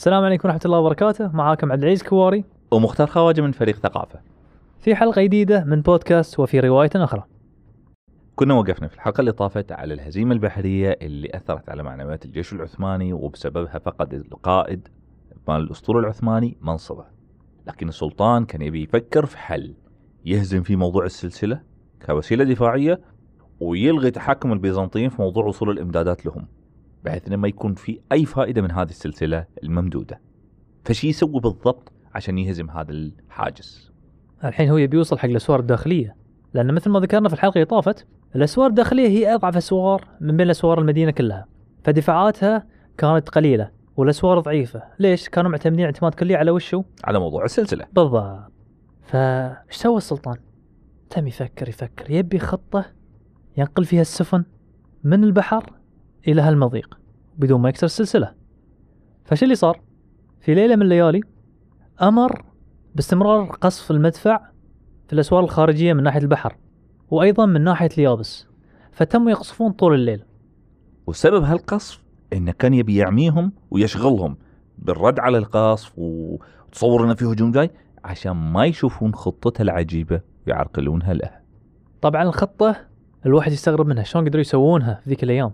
السلام عليكم ورحمة الله وبركاته. معاكم عبد العزيز كواري. ومختار خواجه من فريق ثقافة. في حلقة جديدة من بودكاست وفي رواية أخرى. كنا وقفنا في الحلقة اللي طافت على الهزيمة البحرية اللي أثرت على معنويات الجيش العثماني وبسببها فقد القائد مال الأسطول العثماني منصبه. لكن السلطان كان يبي يفكر في حل يهزم في موضوع السلسلة كوسيلة دفاعية ويلغي تحكم البيزنطيين في موضوع وصول الإمدادات لهم. بحيث إنه ما يكون في أي فائدة من هذه السلسلة الممدودة. فشي يسوي بالضبط عشان يهزم هذا الحاجز؟ الحين هو يبي يوصل حق الأسوار الداخلية لأن مثل ما ذكرنا في الحلقة اللي طافت الأسوار الداخلية هي أضعف أسوار من بين أسوار المدينة كلها فدفاعاتها كانت قليلة والأسوار ضعيفة ليش؟ كانوا معتمدين اعتماد كلي على وشو؟ على موضوع السلسلة. بالضبط فايش سوى السلطان؟ تم يفكر يفكر يبي خطة ينقل فيها السفن من البحر إلى هالمضيق بدون ما يكسر السلسلة فش اللي صار؟ في ليلة من الليالي أمر باستمرار قصف المدفع في الأسوار الخارجية من ناحية البحر وأيضا من ناحية اليابس فتموا يقصفون طول الليل وسبب هالقصف انه كان يبي يعميهم ويشغلهم بالرد على القصف وتصور انه في هجوم جاي عشان ما يشوفون خطته العجيبة ويعرقلونها له. طبعا الخطة الواحد يستغرب منها شلون قدروا يسوونها في ذيك الأيام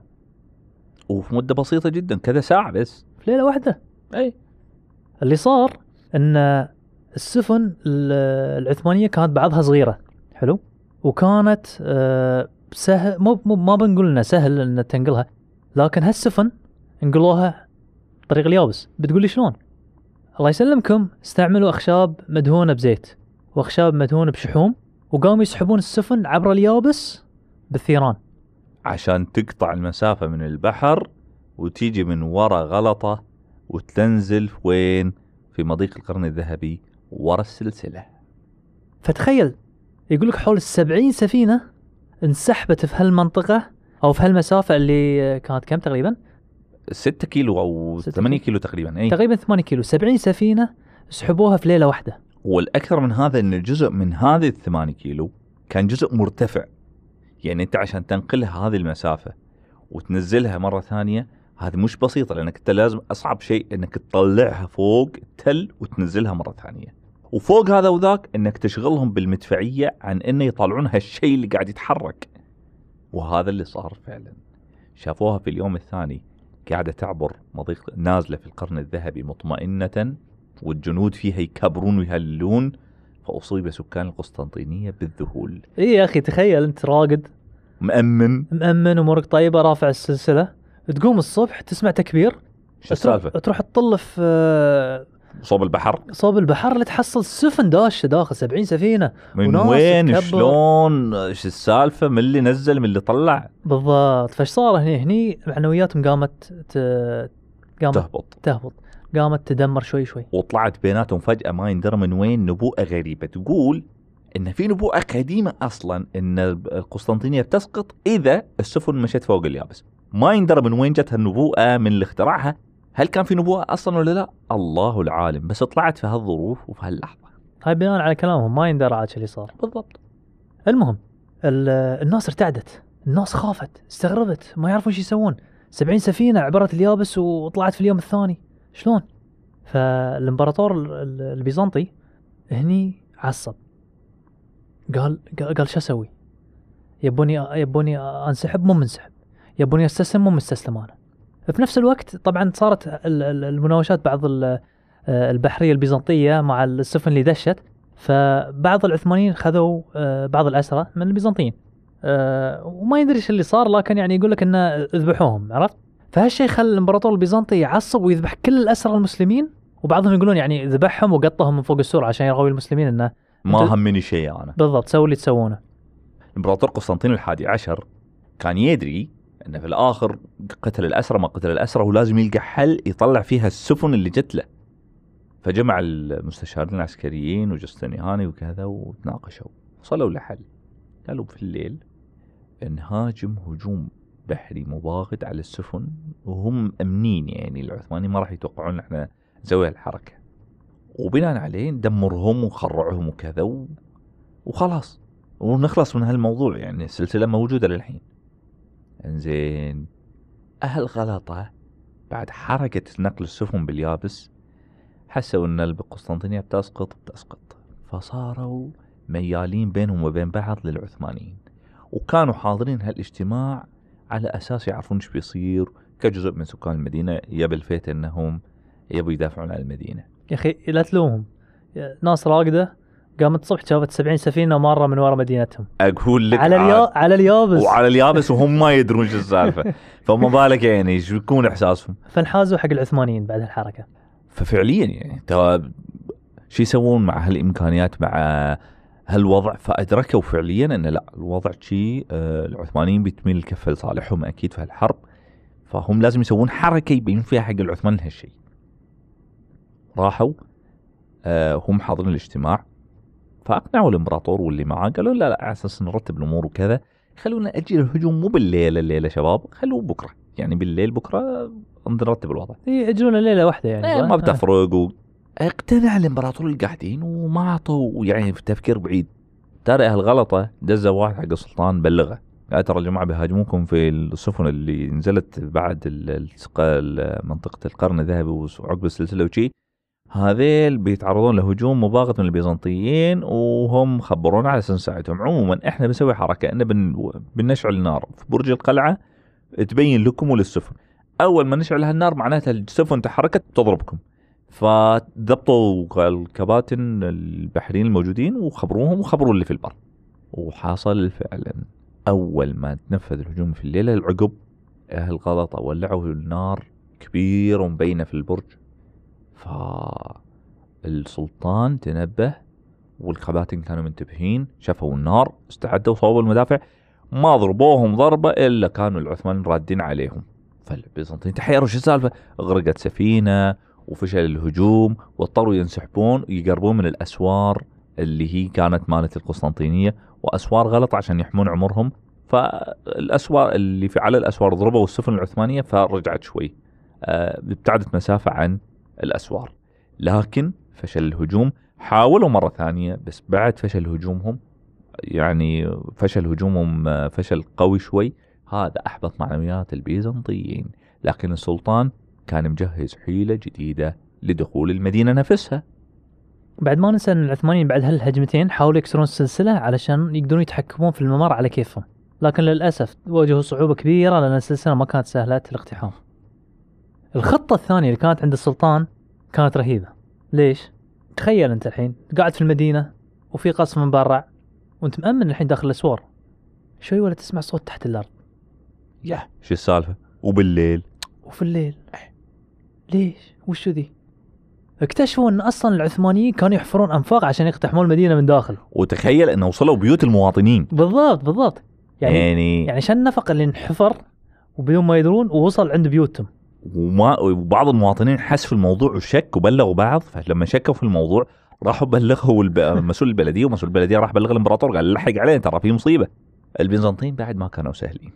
وفي مدة بسيطة جدا كذا ساعة بس. في ليلة واحدة. أي. اللي صار إن السفن ال- العثمانية كانت بعضها صغيرة. حلو. وكانت آه، سهل مو مو ما بنقول إنها سهل ان تنقلها لكن هالسفن نقلوها طريق اليابس. بتقول لي شلون؟ الله يسلمكم استعملوا أخشاب مدهونة بزيت وأخشاب مدهونة بشحوم وقاموا يسحبون السفن عبر اليابس بالثيران. عشان تقطع المسافة من البحر وتيجي من ورا غلطة وتنزل وين؟ في مضيق القرن الذهبي ورا السلسلة. فتخيل يقول لك حول السبعين سفينة انسحبت في هالمنطقة أو في هالمسافة اللي كانت كم تقريبا؟ 6 كيلو ستة 8 كيلو. تقريبا إي تقريبا 8 كيلو 70 سفينة سحبوها في ليلة واحدة والأكثر من هذا إن الجزء من هذه الثمانية كيلو كان جزء مرتفع يعني أنت عشان تنقلها هذه المسافة وتنزلها مرة ثانية هذه مش بسيطة لأنك أنت لازم أصعب شيء إنك تطلعها فوق التل وتنزلها مرة ثانية. وفوق هذا وذاك إنك تشغلهم بالمدفعية عن إنه يطلعون هالشيء اللي قاعد يتحرك. وهذا اللي صار فعلا. شافوها في اليوم الثاني قاعدة تعبر مضيق نازلة في القرن الذهبي مطمئنة والجنود فيها يكبرون ويهللون فأصيب سكان القسطنطينية بالذهول. اي يا أخي تخيل أنت راقد مأمن. مأمن امورك طيبة رافع السلسلة. تقوم الصبح تسمع تكبير. شو السالفة؟ تروح تطل في آه، صوب البحر. صوب البحر اللي تحصل سفن داشة داخل 70 سفينة. من وين. شلون؟ إيش السالفة؟ من اللي نزل من اللي طلع؟ بالضبط. فايش صار هني؟ هني معنوياتهم قامت ت... قامت تهبط. تهبط. قامت تدمر شوي شوي. وطلعت بيناتهم فجأة ما يندرى من وين نبوءة غريبة. تقول إن في نبوءة قديمة أصلا إن القسطنطينية بتسقط إذا السفن مشت فوق اليابس. ما يندرى من وين جت هالنبوءة من اللي اخترعها. هل كان في نبوءة أصلا ولا لا؟ الله العالم. بس طلعت في هالظروف وفي هاللحظة. هاي بناء على كلامهم ما يندرى عاد اللي صار. بالضبط. المهم ال- الناس ارتعدت. الناس خافت استغربت ما يعرفون شو يسوون. 70 سفينة عبرت اليابس وطلعت في اليوم الثاني. شلون؟ فالإمبراطور ال- ال- البيزنطي هني عصب. قال قال, شو أسوي؟ يبوني يبوني أنسحب؟ مو منسحب. يبوني أستسلم؟ مو مستسلم أنا. في نفس الوقت طبعا صارت ال- ال- المناوشات بعض ال- البحرية البيزنطية مع السفن اللي دشت فبعض العثمانيين خذوا آه، بعض الأسرى من البيزنطيين. آه، وما يدري إيش اللي صار لكن يعني يقول لك إنه ذبحوهم عرفت؟ فهالشيء خلى الإمبراطور البيزنطي يعصب ويذبح كل الأسرى المسلمين وبعضهم يقولون يعني ذبحهم وقطهم من فوق السور عشان يرغب المسلمين إنه ما همني شيء أنا. بالضبط سووا اللي تسوونه. الامبراطور قسطنطين الحادي عشر كان يدري انه في الآخر قتل الأسرى ما قتل الأسرى ولازم يلقى حل يطلع فيها السفن اللي جت له. فجمع المستشارين العسكريين وجستنيهاني وكذا وتناقشوا. وصلوا لحل. قالوا في الليل نهاجم هجوم بحري مباغت على السفن وهم أمنين يعني العثمانيين ما راح يتوقعون إحنا نسوي هالحركة. وبناء عليه ندمرهم ونخرعهم وكذا و... وخلاص. ونخلص من هالموضوع يعني السلسله موجودة للحين. إنزين. أهل غلطة. بعد حركة نقل السفن باليابس حسوا إن القسطنطينيه بتسقط بتسقط. فصاروا ميالين بينهم وبين بعض للعثمانيين. وكانوا حاضرين هالاجتماع على أساس يعرفون إيش بيصير كجزء من سكان المدينة يبي الفيت إنهم يبوا يدافعون عن المدينة. يا أخي لا تلومهم. ناس راقدة قامت الصبح شافت 70 سفينة ماره من ورا مدينتهم. أقول لك على. اليا... على اليابس. وعلى اليابس وهم ما يدرون شو السالفة. فما بالك يعني شو يكون إحساسهم؟ فانحازوا حق العثمانيين بعد الحركة. ففعليا يعني ترى شو يسوون مع هالإمكانيات مع هالوضع؟ فأدركوا فعليا إن لا الوضع شي آه، العثمانيين بتميل الكفه لصالحهم أكيد في هالحرب. فهم لازم يسوون حركة يبين فيها حق العثمانيين هالشيء راحوا آه، هم حاضرين الاجتماع فأقنعوا الإمبراطور واللي معاه قالوا لا لا على أساس نرتب الأمور وكذا خلونا أجل الهجوم مو بالليل الليلة شباب خلوه بكرة يعني بالليل بكرة نرتب الوضع. إي اجلونا ليلة واحدة يعني إيه،؟ ما بتفرق و... اقتنع الإمبراطور اللي قاعدين وما عطوا يعني في تفكير بعيد. ترى هالغلطه دزه واحد حق السلطان بلغه. قال ترى الجماعة بيهاجموكم في السفن اللي نزلت بعد منطقة القرن الذهبي وعقب السلسلة وشي. هذيل بيتعرضون لهجوم مباغت من البيزنطيين وهم خبرونا على أساس نساعدهم. عموما إحنا بنسوي حركة ان بن... بنشعل النار في برج القلعة تبين لكم وللسفن. أول ما نشعل هالنار معناتها السفن تحركت تضربكم. فضبطوا الكباتن البحريين الموجودين وخبروهم وخبروا اللي في البر. وحصل فعلا. أول ما تنفذ الهجوم في الليلة العقب أهل غلطة ولعوا النار كبيره ومبينه في البرج. فالسلطان تنبه والكباتن كانوا منتبهين شافوا النار استعدوا صوبوا المدافع ما ضربوهم ضربة إلا كانوا العثمانيين رادين عليهم. فالبيزنطيين تحيروا شو السالفة؟ غرقت سفينة وفشل الهجوم واضطروا ينسحبون ويقربون من الأسوار اللي هي كانت مالت القسطنطينية وأسوار غلط عشان يحمون عمرهم. فالأسوار اللي في على الأسوار ضربوا السفن العثمانية فرجعت شوي. آه، ابتعدت مسافة عن الأسوار. لكن فشل الهجوم حاولوا مرة ثانية بس بعد فشل هجومهم يعني فشل هجومهم فشل قوي شوي هذا أحبط معنويات البيزنطيين. لكن السلطان كان مجهز حيلة جديدة لدخول المدينة نفسها. بعد ما ننسى إن العثمانيين بعد هالهجمتين حاولوا يكسرون السلسلة علشان يقدرون يتحكمون في الممر على كيفهم. لكن للأسف واجهوا صعوبة كبيرة لأن السلسلة ما كانت سهلة الاقتحام. الخطة الثانية اللي كانت عند السلطان كانت رهيبة. ليش؟ تخيل أنت الحين قاعد في المدينة وفي قصف من برا وأنت مأمن الحين داخل الأسوار. شوي ولا تسمع صوت تحت الأرض. يا شو السالفة؟ وبالليل. وفي الليل. ليش؟ وشو ذي؟ اكتشفوا أن أصلا العثمانيين كانوا يحفرون أنفاق عشان يقتحمون المدينة من داخل. وتخيل انه وصلوا بيوت المواطنين. بالضبط بالضبط. يعني يعني, يعني شن النفق اللي انحفر وبدون ما يدرون ووصل عند بيوتهم؟ وما وبعض المواطنين حس في الموضوع وشك وبلغوا بعض فلما شكوا في الموضوع راحوا بلغوا الب... مسؤول البلدية ومسؤول البلدية راح بلغ الإمبراطور قال لحق عليه ترى في مصيبة. البيزنطيين بعد ما كانوا سهلين.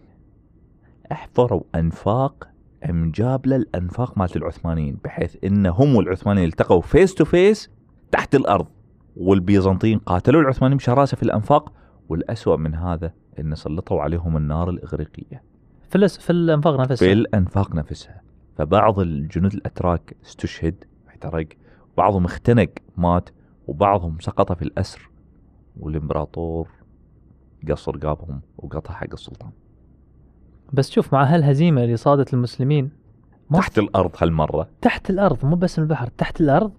احفروا أنفاق مجابله الانفاق مالت العثمانيين بحيث ان هم والعثمانيين التقوا face to face تحت الأرض والبيزنطيين قاتلوا العثمانيين بشراسة في الأنفاق والأسوأ من هذا إن سلطوا عليهم النار الإغريقية. في. في الأنفاق نفسها. في الأنفاق نفسها. فبعض الجنود الأتراك استشهد احترق. بعضهم اختنق مات. وبعضهم سقط في الأسر. والإمبراطور قص رقابهم وقطع حق السلطان. بس شوف مع هالهزيمة اللي صادت المسلمين تحت الأرض هالمرة. تحت الأرض مو بس البحر تحت الأرض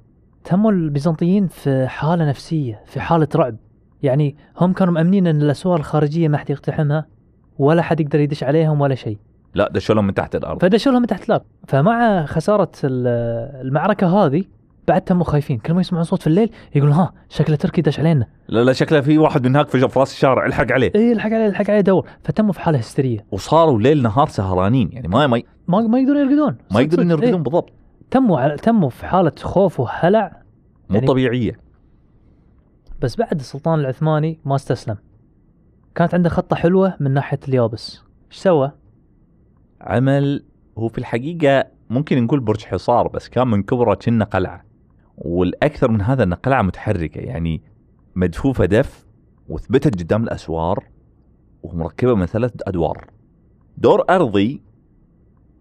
تموا البيزنطيين في حالة نفسية في حالة رعب. يعني هم كانوا مأمنين إن الأسوار الخارجية ما حد يقتحمها ولا حد يقدر يدش عليهم ولا شيء. لا دشوا لهم من تحت الأرض. فدشوا لهم من تحت الأرض. فمع خسارة ال- المعركة هذه بعد تموا خايفين. كل ما يسمعون صوت في الليل يقولون ها شكله تركي دش علينا. لا لا شكله في واحد من هناك في راس الشارع الحق عليه. اي الحق عليه الحق عليه دور. فتموا في حالة هستيرية. وصاروا ليل نهار سهرانين يعني ما ما, ما ما يقدرون يرقدون. ما يقدرون صدق. يرقدون إيه. بالضبط. تموا على- تموا في حالة خوف وهلع. مو يعني- طبيعية. بس بعد السلطان العثماني ما استسلم. كانت عنده خطة حلوة من ناحية اليابس. إيش سوى؟ عمل هو في الحقيقة ممكن نقول برج حصار بس كان من كبره كنا قلعة. والأكثر من هذا إن قلعة متحركة يعني مدفوفة دف وثبتت قدام الأسوار ومركبة من ثلاث أدوار. دور أرضي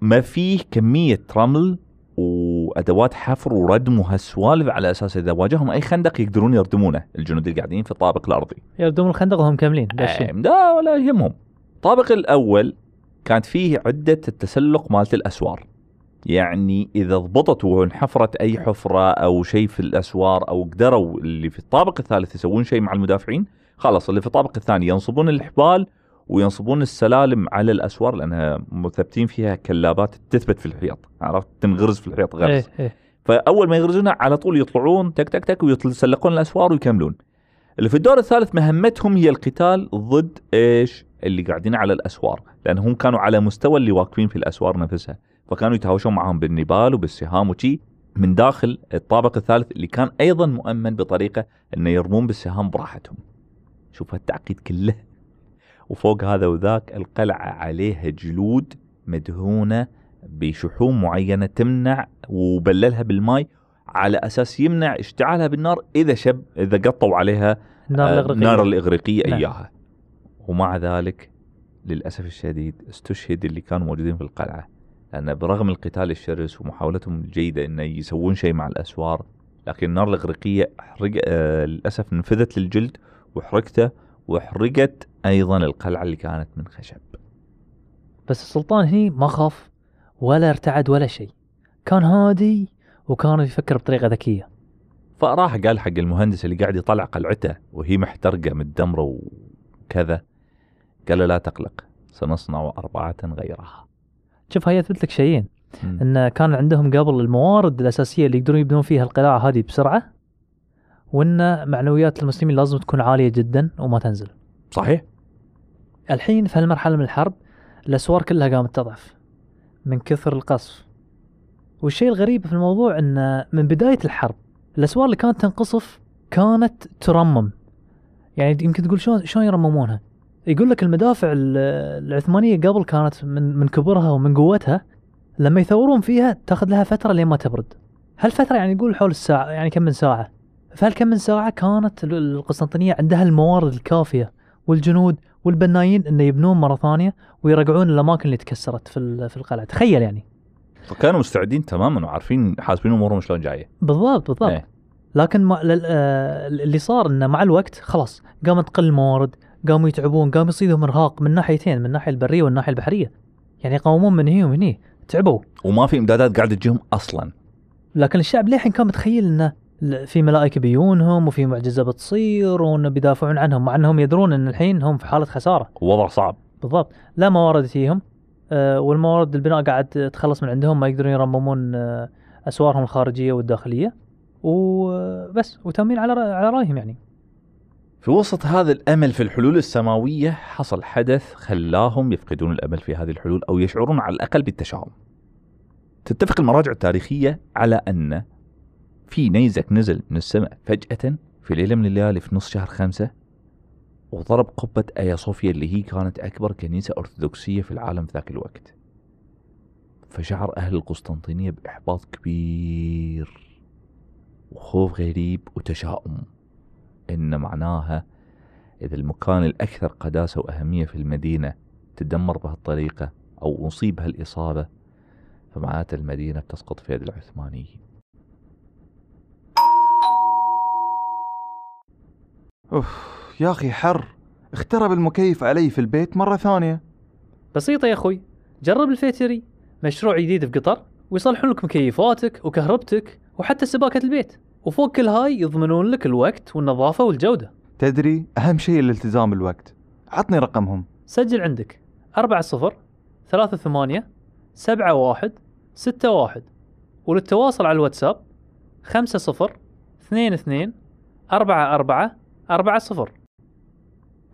ما فيه كمية رمل وأدوات حفر وردم وهالسوالف على أساس إذا واجههم أي خندق يقدرون يردمونه. الجنود اللي قاعدين في الطابق الأرضي. يردون الخندق وهم كاملين داشين لا ولا يهمهم. الطابق الأول كانت فيه عدة التسلق مالت الأسوار يعني إذا ضبطت وانحفرت أي حفرة أو شيء في الأسوار أو قدروا اللي في الطابق الثالث يسوون شيء مع المدافعين خلاص اللي في الطابق الثاني ينصبون الحبال وينصبون السلالم على الأسوار لأنها مثبتين فيها كلابات تثبت في الحيط عرفت تنغرز في الحيط غرز إيه إيه فأول ما يغرزونها على طول يطلعون تك تك تك ويتسلقون الأسوار ويكملون. اللي في الدور الثالث مهمتهم هي القتال ضد إيش؟ اللي قاعدين على الأسوار، لانهم كانوا على مستوى اللي واقفين في الأسوار نفسها، فكانوا يتهاوشون معاهم بالنبال وبالسهام وشي من داخل الطابق الثالث اللي كان أيضا مؤمن بطريقة إنه يرمون بالسهام براحتهم. شوف هالتعقيد كله. وفوق هذا وذاك القلعة عليها جلود مدهونة بشحوم معينة تمنع وبللها بالماء على أساس يمنع اشتعالها بالنار إذا شب إذا قطوا عليها النار الإغريقية النار الإغريقية نعم. إياها ومع ذلك للأسف الشديد استشهد اللي كانوا موجودين في القلعة لأن برغم القتال الشرس ومحاولتهم الجيدة انه يسوون شيء مع الأسوار لكن النار الإغريقية حرق آه للأسف نفذت للجلد وحرقته وحرقت أيضا القلعة اللي كانت من خشب. بس السلطان هني ما خاف ولا ارتعد ولا شيء. كان هادي وكان يفكر بطريقة ذكية. فراح قال حق المهندس اللي قاعد يطلع قلعته وهي محترقة متدمره وكذا. قال له لا تقلق سنصنع أربعة غيرها. شوف هاي يثبت لك شيئين. إن كان عندهم قبل الموارد الأساسية اللي يقدرون يبنون فيها القلاع هذه بسرعة وإن معنويات المسلمين لازم تكون عالية جدا وما تنزل. صحيح. الحين في هالمرحلة من الحرب الأسوار كلها قامت تضعف من كثر القصف. والشيء الغريب في الموضوع إن من بداية الحرب الأسوار اللي كانت تنقصف كانت ترمم. يعني يمكن تقول شلون شلون يرممونها؟ يقول لك المدافع ال- العثمانية قبل كانت من من كبرها ومن قوتها لما يثورون فيها تاخذ لها فترة لين ما تبرد. هالفتره يعني يقول حول الساعة يعني كم من ساعة؟ فهالكم من ساعة كانت ال- القسطنطينية عندها الموارد الكافية والجنود والبنايين إنه يبنون مرة ثانية ويرجعون الاماكن اللي تكسرت في في القلعة؟ تخيل يعني. فكانوا مستعدين تماما وعارفين حاسبين أمورهم شلون جاية. بالضبط بالضبط. إيه. لكن ما آه، اللي صار إنه مع الوقت خلاص قامت تقل الموارد قاموا يتعبون قام يصيدهم إرهاق من ناحيتين من الناحيه البرية والناحية البحرية. يعني يقاومون من هنا ومن هنا تعبوا. وما في إمدادات قاعدة تجيهم أصلا. لكن الشعب للحين كان متخيل إنه في ملائكة بيونهم وفي معجزة بتصير وإنه بيدافعون عنهم مع إنهم يدرون إن الحين هم في حالة خسارة. وضع صعب. بالضبط. لا موارد فيهم آه، والموارد البناء قاعد تخلص من عندهم ما يقدرون يرممون آه، أسوارهم الخارجية والداخلية. وبس وتأمين على على رأيهم يعني. في وسط هذا الأمل في الحلول السماوية حصل حدث خلاهم يفقدون الأمل في هذه الحلول أو يشعرون على الأقل بالتشاؤم. تتفق المراجع التاريخية على أن في نيزك نزل من السماء فجأة في ليلة من الليالي في نص شهر خمسة وضرب قبة آيا صوفيا اللي هي كانت أكبر كنيسة أرثوذكسية في العالم في ذاك الوقت فشعر أهل القسطنطينية بإحباط كبير وخوف غريب وتشاؤم إن معناها إذا المكان الأكثر قداسة وأهمية في المدينة تدمر بهالطريقة أو أصيب هالإصابة فمعناته المدينة بتسقط في يد العثمانيين. أوف يا أخي حر. اخترب المكيف علي في البيت مرة ثانية. بسيطة يا أخوي. جرب الفيتري مشروع جديد في قطر ويصلحون لك مكيفاتك وكهربتك وحتى سباكة البيت. وفوق كل هاي يضمنون لك الوقت والنظافة والجودة. تدري أهم شيء الالتزام بالوقت عطني رقمهم. سجل عندك. أربعة صفر ثلاثة ثمانية سبعة واحد ستة واحد. وللتواصل على الواتساب خمسة صفر اثنين اثنين أربعة أربعة أربعة صفر.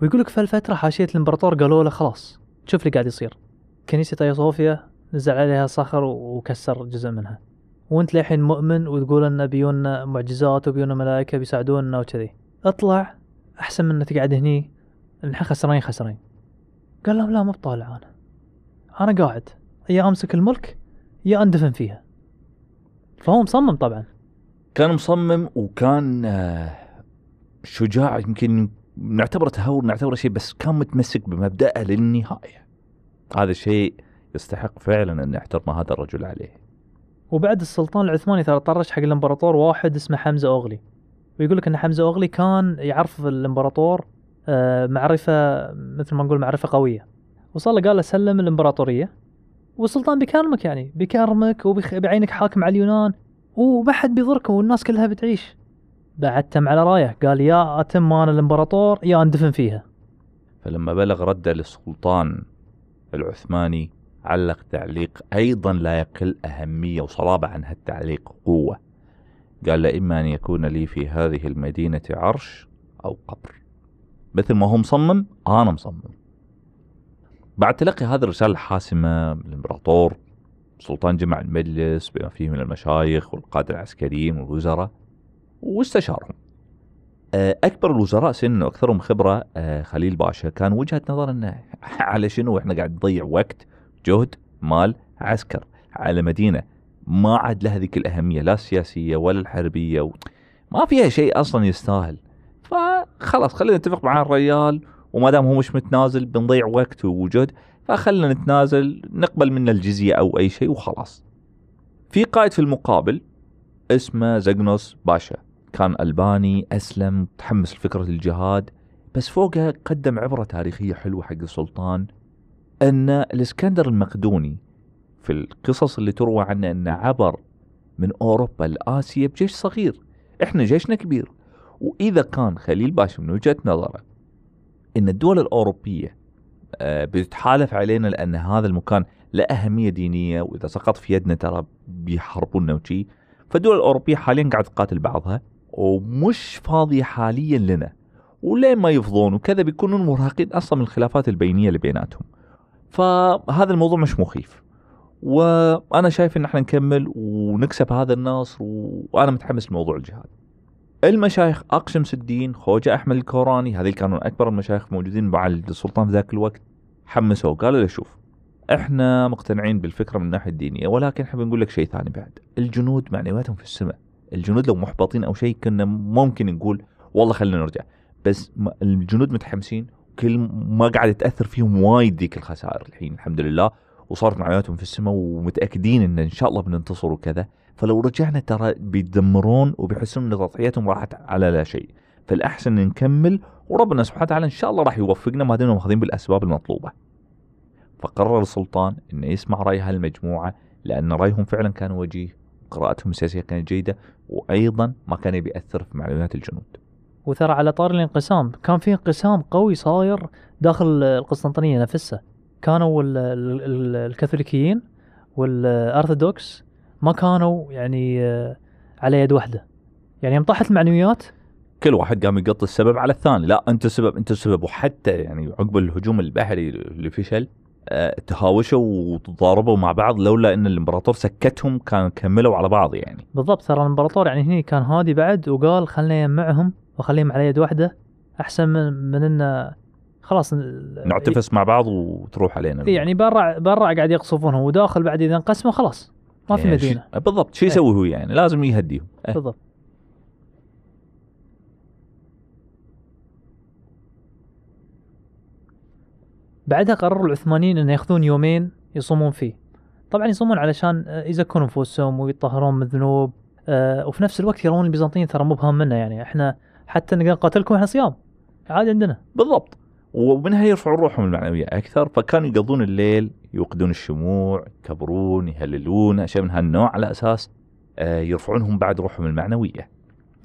ويقول لك في الفترة حاشية الإمبراطور قالوا له خلاص شوف اللي قاعد يصير. كنيسة أيا صوفيا نزل عليها صخر وكسر جزء منها. وانت للحين مؤمن وتقول أن بيونا معجزات وبيونا ملائكة بيساعدونا وكذي. اطلع أحسن من تقعد هني. نحن خسرانين خسرانين. قال لهم لا مو بطالع أنا. أنا قاعد. يا أمسك الملك يا أندفن فيها. فهو مصمم طبعا. كان مصمم وكان آه، شجاع يمكن نعتبره تهور نعتبره شيء بس كان متمسك بمبدأه للنهاية. هذا الشيء يستحق فعلا أن يحترم هذا الرجل عليه. وبعد السلطان العثماني ترى طرش حق الامبراطور واحد اسمه حمزة اوغلي ويقول لك إن حمزة اوغلي كان يعرف الامبراطور آه، معرفة مثل ما نقول معرفة قوية. وصار له قال له سلم الامبراطورية. والسلطان بيكرمك يعني بيكرمك وبيعينك حاكم على اليونان. وما حد بيضرك والناس كلها بتعيش. بعد تم على رايه قال يا اتم أنا الامبراطور يا أندفن فيها. فلما بلغ رده للسلطان العثماني علق تعليق أيضا لا يقل أهمية وصلابة عن هالتعليق قوة. قال إما أن يكون لي في هذه المدينة عرش أو قبر. مثل ما هو مصمم أنا مصمم. بعد تلقي هذه الرسالة الحاسمة من الإمبراطور السلطان جمع المجلس بما فيه من المشايخ والقادة العسكريين والوزراء واستشارهم. آه، أكبر الوزراء سنا وأكثرهم خبرة آه، خليل باشا كان وجهة نظر أنه على شنو؟ إحنا قاعد نضيع وقت. جهد مال عسكر. على مدينة ما عاد لها ذيك الأهمية لا السياسية ولا الحربية و... ما فيها شيء أصلا يستاهل. فخلاص خلينا نتفق مع الريال وما دام هو مش متنازل بنضيع وقت وجهد فخلنا نتنازل نقبل منه الجزية أو أي شيء وخلاص. في قائد في المقابل اسمه زقنوس باشا. كان ألباني أسلم تحمس لفكرة الجهاد بس فوقها قدم عبرة تاريخية حلوة حق السلطان. أن الإسكندر المقدوني في القصص اللي تروى عنه أنه عبر من أوروبا لآسيا بجيش صغير. إحنا جيشنا كبير. وإذا كان خليل باشا من وجهة نظره أن الدول الأوروبية آه، بتتحالف علينا لأن هذا المكان له أهمية دينية وإذا سقط في يدنا ترى بيحاربونا وشي. فالدول الأوروبية حاليا قاعدة تقاتل بعضها ومش فاضية حاليا لنا. ولين ما يفضون؟ وكذا بيكونون مرهقين أصلا من الخلافات البينية اللي بيناتهم. فهذا الموضوع مش مخيف. وأنا شايف إن إحنا نكمل ونكسب هذا النصر وأنا متحمس لموضوع الجهاد. المشايخ اقشمس الدين خوجة أحمد الكوراني هذول كانوا أكبر المشايخ موجودين مع السلطان في ذاك الوقت حمسوه قالوا له شوف إحنا مقتنعين بالفكرة من الناحية الدينية ولكن إحنا بنقول لك شيء ثاني بعد. الجنود معنوياتهم في السماء. الجنود لو محبطين أو شيء كنا ممكن نقول والله خلينا نرجع. بس الجنود متحمسين كل ما قاعد تاثر فيهم وايد ذيك الخسائر الحين الحمد لله. وصارت معنوياتهم في السماء ومتأكدين إن إن شاء الله بننتصر وكذا. فلو رجعنا ترى بيدمرون وبيحسون إن تضحياتهم راحت على لا شيء. فالأحسن نكمل وربنا سبحانه وتعالى إن شاء الله راح يوفقنا ما دمنا ماخذين بالأسباب المطلوبة. فقرر السلطان إنه يسمع رأي هالمجموعه لأن رأيهم فعلا كان وجيه قراءتهم السياسية كانت جيدة وأيضا ما كان يبي يأثر في معنويات الجنود. وترى على طار الانقسام. كان في انقسام قوي صاير داخل القسطنطينية نفسها. كانوا ال ال الكاثوليكيين والأرثوذكس ما كانوا يعني آه، على يد واحدة. يعني يوم طاحت المعنويات كل واحد قام يقط السبب على الثاني. لا انت السبب انت السبب. وحتى يعني عقب الهجوم البحري اللي فشل أه تهاوشوا وتضاربوا مع بعض لولا إن الإمبراطور سكتهم كان كملوا على بعض يعني. بالضبط ترى الإمبراطور يعني هني كان هادي بعد وقال خلنا يجمعهم وأخليهم على يد واحدة أحسن من من إن خلاص نعتفس مع بعض وتروح علينا. يعني برا برا قاعد يقصفونهم وداخل بعد إذا انقسموا خلاص ما في يعني مدينة. ش... بالضبط شو يسوي هو يعني لازم يهديهم أه. بالضبط. بعدها قرروا العثمانيين إن ياخذون يومين يصومون فيه. طبعا يصومون علشان يزكون انفسهم ويطهرون من الذنوب أه وفي نفس الوقت يرون البيزنطيين ترى مو بهم منا يعني. إحنا حتى نقدر نقاتلكم إحنا صيام. عادي عندنا. بالضبط. ومنها يرفعون روحهم المعنوية أكثر فكانوا يقضون الليل يوقدون الشموع يكبرون يهللون أشياء من هالنوع على أساس آه، يرفعونهم بعد روحهم المعنوية.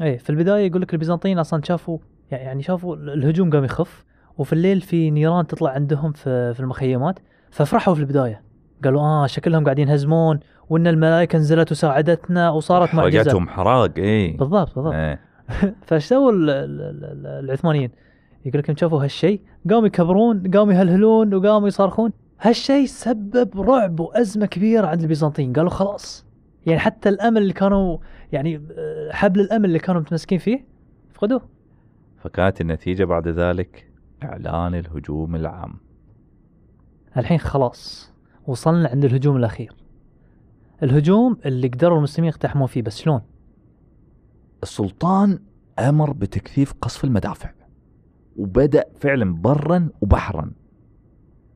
إيه في البداية يقول لك البيزنطيين أصلا شافوا يعني شافوا الهجوم قام يخف وفي الليل في نيران تطلع عندهم في, في المخيمات ففرحوا في البداية. قالوا آه شكلهم قاعدين يهزمون وإن الملائكة نزلت وساعدتنا وصارت معجزة. حرقتهم حراق اي بالضبط بالضبط. إيه. فايش سووا ال- ال- ال- العثمانيين؟ يقول لكم شافوا هالشيء قاموا يكبرون قاموا يهلهلون وقاموا يصرخون هالشيء سبب رعب وأزمة كبيرة عند البيزنطيين. قالوا خلاص. يعني حتى الأمل اللي كانوا يعني آه، حبل الأمل اللي كانوا متمسكين فيه فقدوه. فكانت النتيجة بعد ذلك إعلان الهجوم العام. الحين خلاص وصلنا عند الهجوم الأخير. الهجوم اللي قدروا المسلمين يقتحمون فيه بس شلون؟ السلطان أمر بتكثيف قصف المدافع وبدأ فعلا برا وبحرا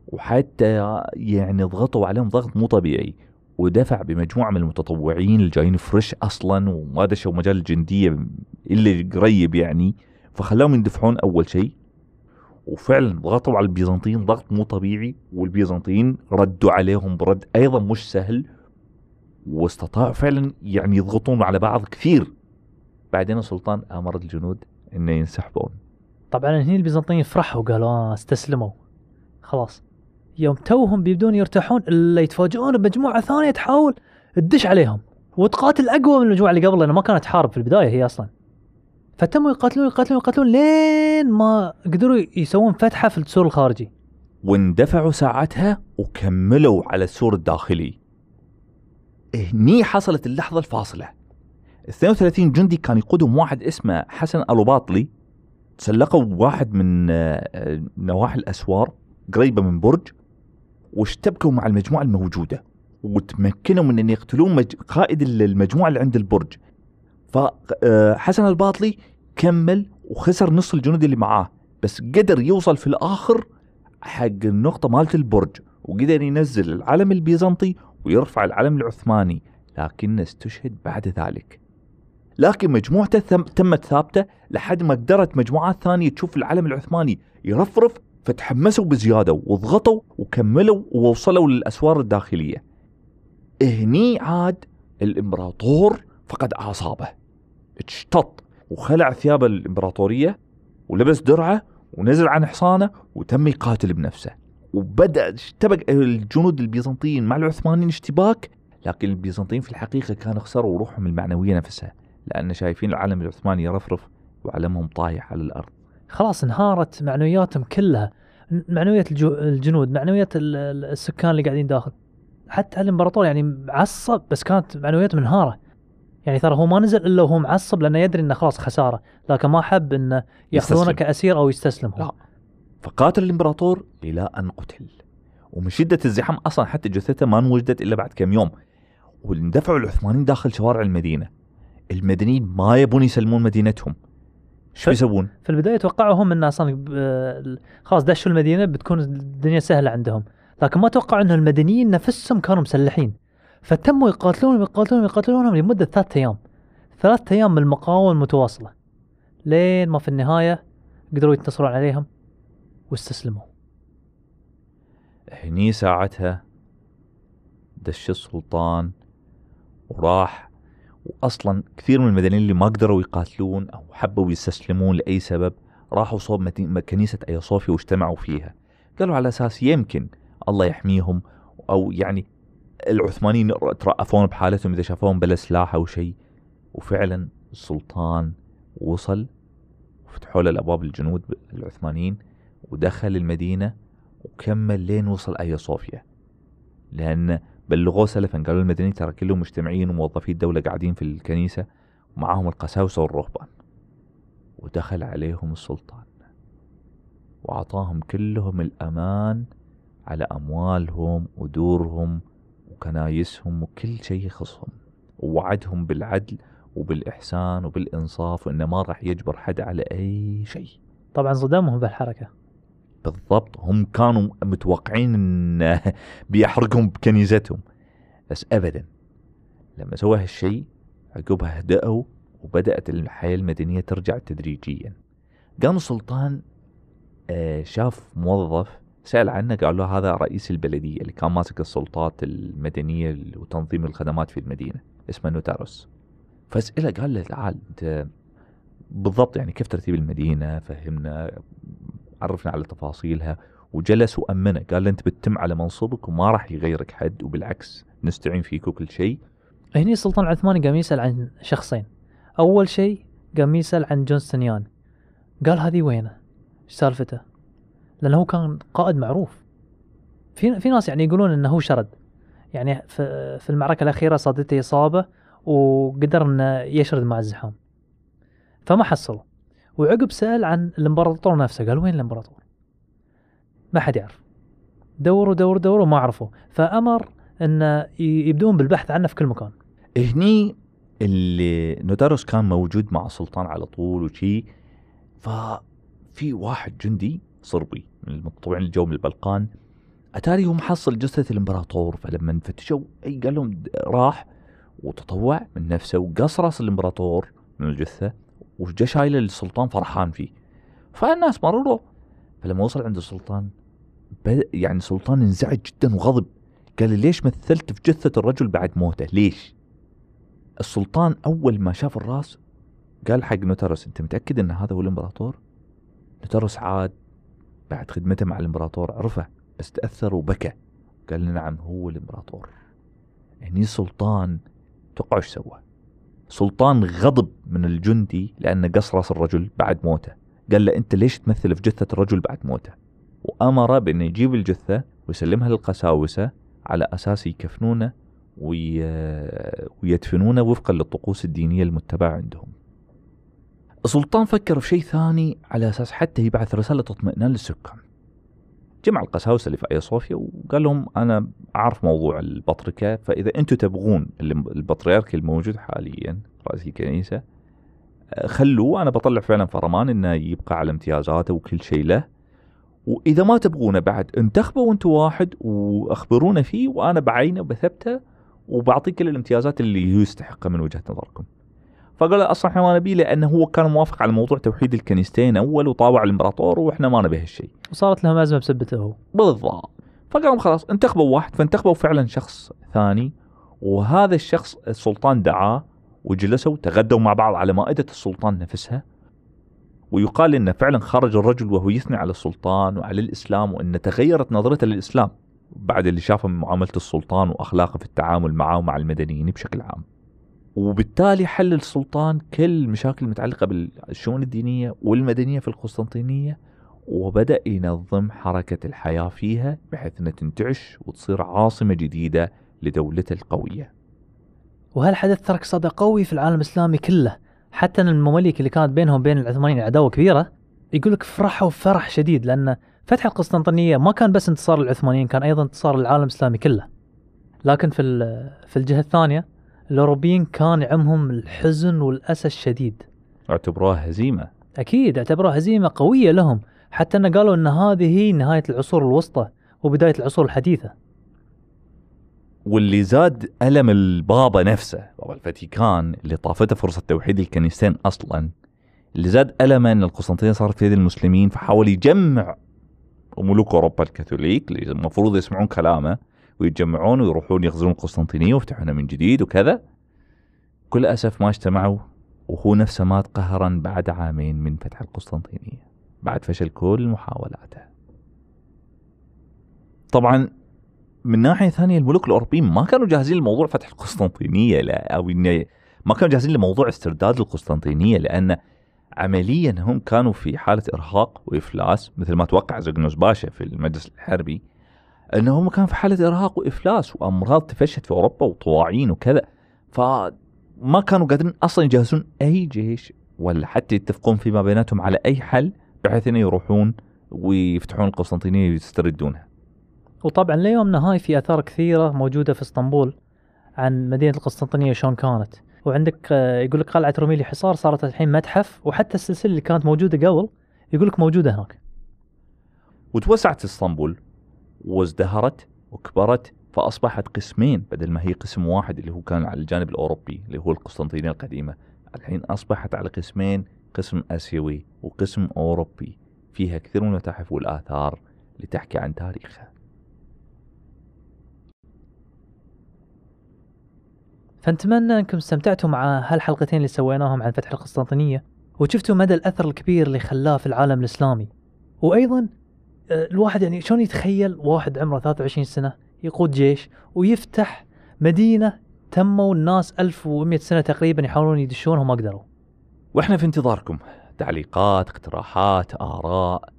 وحتى يعني ضغطوا عليهم ضغط مو طبيعي ودفع بمجموعة من المتطوعين اللي جايين فريش أصلا وما دشوا مجال الجندية الا قريب يعني فخلاهم يندفعون أول شيء وفعلا ضغطوا على البيزنطيين ضغط مو طبيعي والبيزنطيين ردوا عليهم برد أيضا مش سهل واستطاعوا فعلا يعني يضغطون على بعض كثير. بعدين السلطان أمر الجنود إنه ينسحبون طبعا هني البيزنطيين فرحوا وقالوا آه استسلموا. خلاص. يوم توهم بيبدون يرتاحون إلا يتفاجئون بمجموعة ثانية تحاول تدش عليهم وتقاتل أقوى من المجموعة اللي قبل لأنه ما كانت تحارب في البداية هي أصلا. فتموا يقاتلون يقاتلون يقاتلون لين ما قدروا يسوون فتحة في السور الخارجي. واندفعوا ساعتها وكملوا على السور الداخلي. هني حصلت اللحظة الفاصلة. 32 جندي كان يقودهم واحد اسمه حسن ألوباطلي. تسلقوا واحد من آه، نواحي الأسوار قريبة من برج واشتبكوا مع المجموعة الموجودة وتمكنوا من أن يقتلون مج... قائد المجموعة اللي عند البرج. فحسن الباطلي كمل وخسر نص الجنود اللي معاه بس قدر يوصل في الآخر حق النقطة مالت البرج وقدر ينزل العلم البيزنطي ويرفع العلم العثماني لكنه استشهد بعد ذلك. لكن مجموعته تمت ثابته لحد ما قدرت مجموعات ثانية تشوف العلم العثماني يرفرف فتحمسوا بزيادة وضغطوا وكملوا ووصلوا للأسوار الداخلية. هني عاد الإمبراطور فقد أعصابه. اشتط وخلع ثياب الإمبراطورية ولبس درعه ونزل عن حصانه وتم يقاتل بنفسه. وبدأ اشتبك الجنود البيزنطيين مع العثمانيين اشتباك لكن البيزنطيين في الحقيقة كانوا خسروا روحهم المعنوية نفسها لأن شايفين العلم العثماني يرفرف وعلمهم طايح على الأرض. خلاص انهارت معنوياتهم كلها معنوية الجو- الجنود ال- السكان اللي قاعدين داخل حتى الامبراطور يعني معصب بس كانت معنوياته منهارة يعني ترى هو ما نزل إلا وهو معصب لأنه يدري إنه خلاص خسارة لكن ما حب انه يأخذونه. كأسير أو يستسلم هو. لا. فقاتل الامبراطور إلى أن قتل ومن شدة الزحام أصلا حتى جثته ما انوجدت إلا بعد كم يوم واندفعوا العثمانيين داخل شوارع المدينة المدنيين ما يبون يسلمون مدينتهم. إيش ف- بيسوون؟ في البداية توقعوا هم انه أصلا خلاص دشوا المدينة بتكون الدنيا سهلة عندهم. لكن ما توقعوا إنه المدنيين نفسهم كانوا مسلحين. فتموا يقاتلون يقاتلون يقاتلونهم لمدة ثلاثة أيام. ثلاثة أيام من المقاومة المتواصلة. لين ما في النهاية قدروا ينتصرون عليهم واستسلموا. هني ساعتها دش السلطان وراح واصلا كثير من المدنيين اللي ما قدروا يقاتلون أو حبوا يستسلمون لأي سبب راحوا صوب كنيسة أيا صوفيا واجتمعوا فيها. قالوا على أساس يمكن الله يحميهم أو يعني العثمانيين ترأفون بحالتهم إذا شافوهم بلا سلاح أو شيء. وفعلا السلطان وصل وفتحوا له الأبواب الجنود العثمانيين ودخل المدينة وكمل لين وصل أيا صوفيا. لأن بلغوه سلفا قالوا المدنيين ترى كلهم مجتمعين وموظفي الدولة قاعدين في الكنيسة ومعاهم القساوسة والرهبان. ودخل عليهم السلطان وأعطاهم كلهم الأمان على أموالهم ودورهم وكنايسهم وكل شيء يخصهم. ووعدهم بالعدل وبالإحسان وبالإنصاف وإنه ما راح يجبر حد على أي شيء. طبعا صدمهم بهالحركة. بالضبط. هم كانوا متوقعين إن بيحرقهم بكنيستهم. بس ابدا لما سوى هالشيء عقبها هدأوا وبدأت الحياة المدنية ترجع تدريجيا. قام السلطان آه، شاف موظف سأل عنه قال له هذا رئيس البلدية اللي كان ماسك السلطات المدنية وتنظيم الخدمات في المدينة اسمه نوتاروس. فاسأله قال له تعال أنت بالضبط يعني كيف ترتيب المدينة؟ فهمنا. عرفنا على تفاصيلها. وجلس وأمنه قال له أنت بتتم على منصبك وما راح يغيرك حد وبالعكس نستعين فيك وكل شيء. هني السلطان العثماني قام يسأل عن شخصين. أول شيء قام يسأل عن جونستنيان قال هذه وينه؟ إيش سالفته؟ لأنه هو كان قائد معروف. في في ناس يعني يقولون إنه هو شرد. يعني في المعركة الأخيرة صادته إصابة وقدر إنه يشرد مع الزحام. فما حصله وعقب سأل عن الإمبراطور نفسه قال وين الإمبراطور؟ ما حد يعرف. دوروا دوروا دوروا ما عرفوا. فأمر أن ي- يبدون بالبحث عنه في كل مكان. هني اللي نوتاروس كان موجود مع السلطان على طول وشي ففي واحد جندي صربي من المتطوعين اللي جو من البلقان أتاري هو محصل جثة الإمبراطور فلما فتشوا أي قال لهم راح وتطوع من نفسه وقص رأس الإمبراطور من الجثة. وجا شايله للسلطان فرحان فيه. فالناس مرروا فلما وصل عند السلطان بد- يعني السلطان انزعج جدا وغضب. قال لي ليش مثلت في جثة الرجل بعد موته؟ ليش؟ السلطان أول ما شاف الرأس قال حق نوترس أنت متأكد إن هذا هو الإمبراطور؟ نوترس عاد بعد خدمته مع الإمبراطور عرفه بس تأثر وبكى. قال نعم هو الإمبراطور. هني السلطان توقعوا إيش سوى؟ سلطان غضب من الجندي لأنه قص رأس الرجل بعد موته قال له أنت ليش تمثل في جثة الرجل بعد موته وأمر بانه يجيب الجثة ويسلمها للقساوسة على أساس يكفنونه وي... ويدفنونه وفقا للطقوس الدينية المتبعة عندهم. السلطان فكر في شيء ثاني على أساس حتى يبعث رسالة اطمئنان للسكان. جمع القساوسه اللي في ايا صوفيا وقال لهم أنا أعرف موضوع البطركه فإذا أنتم تبغون البطريرك الموجود حاليا رئيس الكنيسة آه، خلوه أنا بطلع فعلا فرمان إنه يبقى على امتيازاته وكل شيء له وإذا ما تبغونه بعد انتخبوا أنتم واحد وأخبرونا فيه وأنا بعينه وبثبته وبعطيه كل الامتيازات اللي يستحقها من وجهة نظركم. فقال أصلا إحنا ما نبيه لأنه هو كان موافق على موضوع توحيد الكنيستين أول وطاوع الإمبراطور وإحنا ما نبي هالشيء. وصارت لهم ازمه بسبته هو بالضبط فقالوا خلاص انتخبوا واحد فانتخبوا فعلا شخص ثاني وهذا الشخص السلطان دعاه وجلسوا تغدوا مع بعض على مائدة السلطان نفسها ويقال انه فعلا خرج الرجل وهو يثني على السلطان وعلى الإسلام وإن تغيرت نظرته للإسلام بعد اللي شافه من معاملة السلطان وأخلاقه في التعامل معه ومع المدنيين بشكل عام. وبالتالي حل السلطان كل المشاكل المتعلقة بالشؤون الدينية والمدنية في القسطنطينية وبدأ ينظم حركة الحياة فيها بحيث أنها تنتعش وتصير عاصمة جديدة لدولته القوية. وهالحدث ترك صدى قوي في العالم الإسلامي كله. حتى إن المماليك اللي كانت بينهم وبين العثمانيين عداوة كبيرة يقول لك فرحوا فرح شديد لأن فتح القسطنطينية ما كان بس انتصار للعثمانيين كان أيضا انتصار للعالم الإسلامي كله. لكن في في الجهة الثانية الاوروبيين كان يعمهم الحزن والأسى الشديد. اعتبروها هزيمة. أكيد اعتبروها هزيمة قوية لهم حتى أن قالوا إن هذه هي نهاية العصور الوسطى وبداية العصور الحديثة. واللي زاد ألم البابا نفسه بابا الفاتيكان اللي طافته فرصة توحيد الكنيستين أصلا اللي زاد ألمه أن القسطنطينية صارت في يد المسلمين فحاول يجمع ملوك أوروبا الكاثوليك اللي المفروض يسمعون كلامه ويتجمعون ويروحون يغزون القسطنطينية ويفتحونها من جديد وكذا. كل أسف ما اجتمعوا وهو نفسه مات قهرا بعد عامين من فتح القسطنطينية بعد فشل كل محاولاته. طبعا من ناحية ثانية الملوك الأوروبيين ما كانوا جاهزين لموضوع فتح القسطنطينية لا أو ما كانوا جاهزين لموضوع استرداد القسطنطينية لأن عمليا هم كانوا في حالة إرهاق وإفلاس مثل ما توقع زقنوس باشا في المجلس الحربي. أنه هم كانوا في حالة إرهاق وإفلاس وأمراض تفشت في أوروبا وطواعين وكذا فما كانوا قادرين أصلا يجهزون أي جيش ولا حتى يتفقون فيما بيناتهم على أي حل بحيث إنه يروحون ويفتحون القسطنطينية ويستردونها. وطبعا ليومنا هاي في آثار كثيرة موجودة في إسطنبول عن مدينة القسطنطينية شلون كانت. وعندك آه، يقول لك قلعة روميلي حصار صارت الحين متحف وحتى السلسلة اللي كانت موجودة قبل يقول لك موجودة هناك. وتوسعت إسطنبول. وازدهرت وكبرت فأصبحت قسمين بدل ما هي قسم واحد اللي هو كان على الجانب الأوروبي اللي هو القسطنطينية القديمة. الحين أصبحت على قسمين قسم آسيوي وقسم أوروبي. فيها كثير من المتاحف والآثار اللي تحكي عن تاريخها. فنتمنى أنكم استمتعتوا مع هالحلقتين اللي سويناهم عن فتح القسطنطينية وشفتوا مدى الأثر الكبير اللي خلاه في العالم الإسلامي. وأيضا الواحد يعني شلون يتخيل واحد عمره 23 سنة يقود جيش ويفتح مدينة تموا الناس 1100 سنة تقريبا يحاولون يدشونها وما قدروا وإحنا في انتظاركم. تعليقات اقتراحات آراء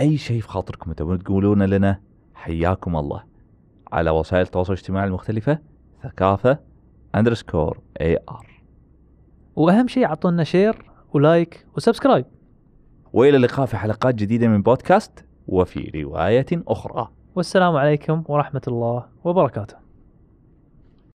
أي شيء في خاطركم تبون تقولونه لنا حياكم الله. على وسائل التواصل الاجتماعي المختلفة ثقافة underscore AR وأهم شيء أعطونا share و like و subscribe وإلى اللقاء في حلقات جديدة من بودكاست. وفي رواية أخرى. والسلام عليكم ورحمة الله وبركاته.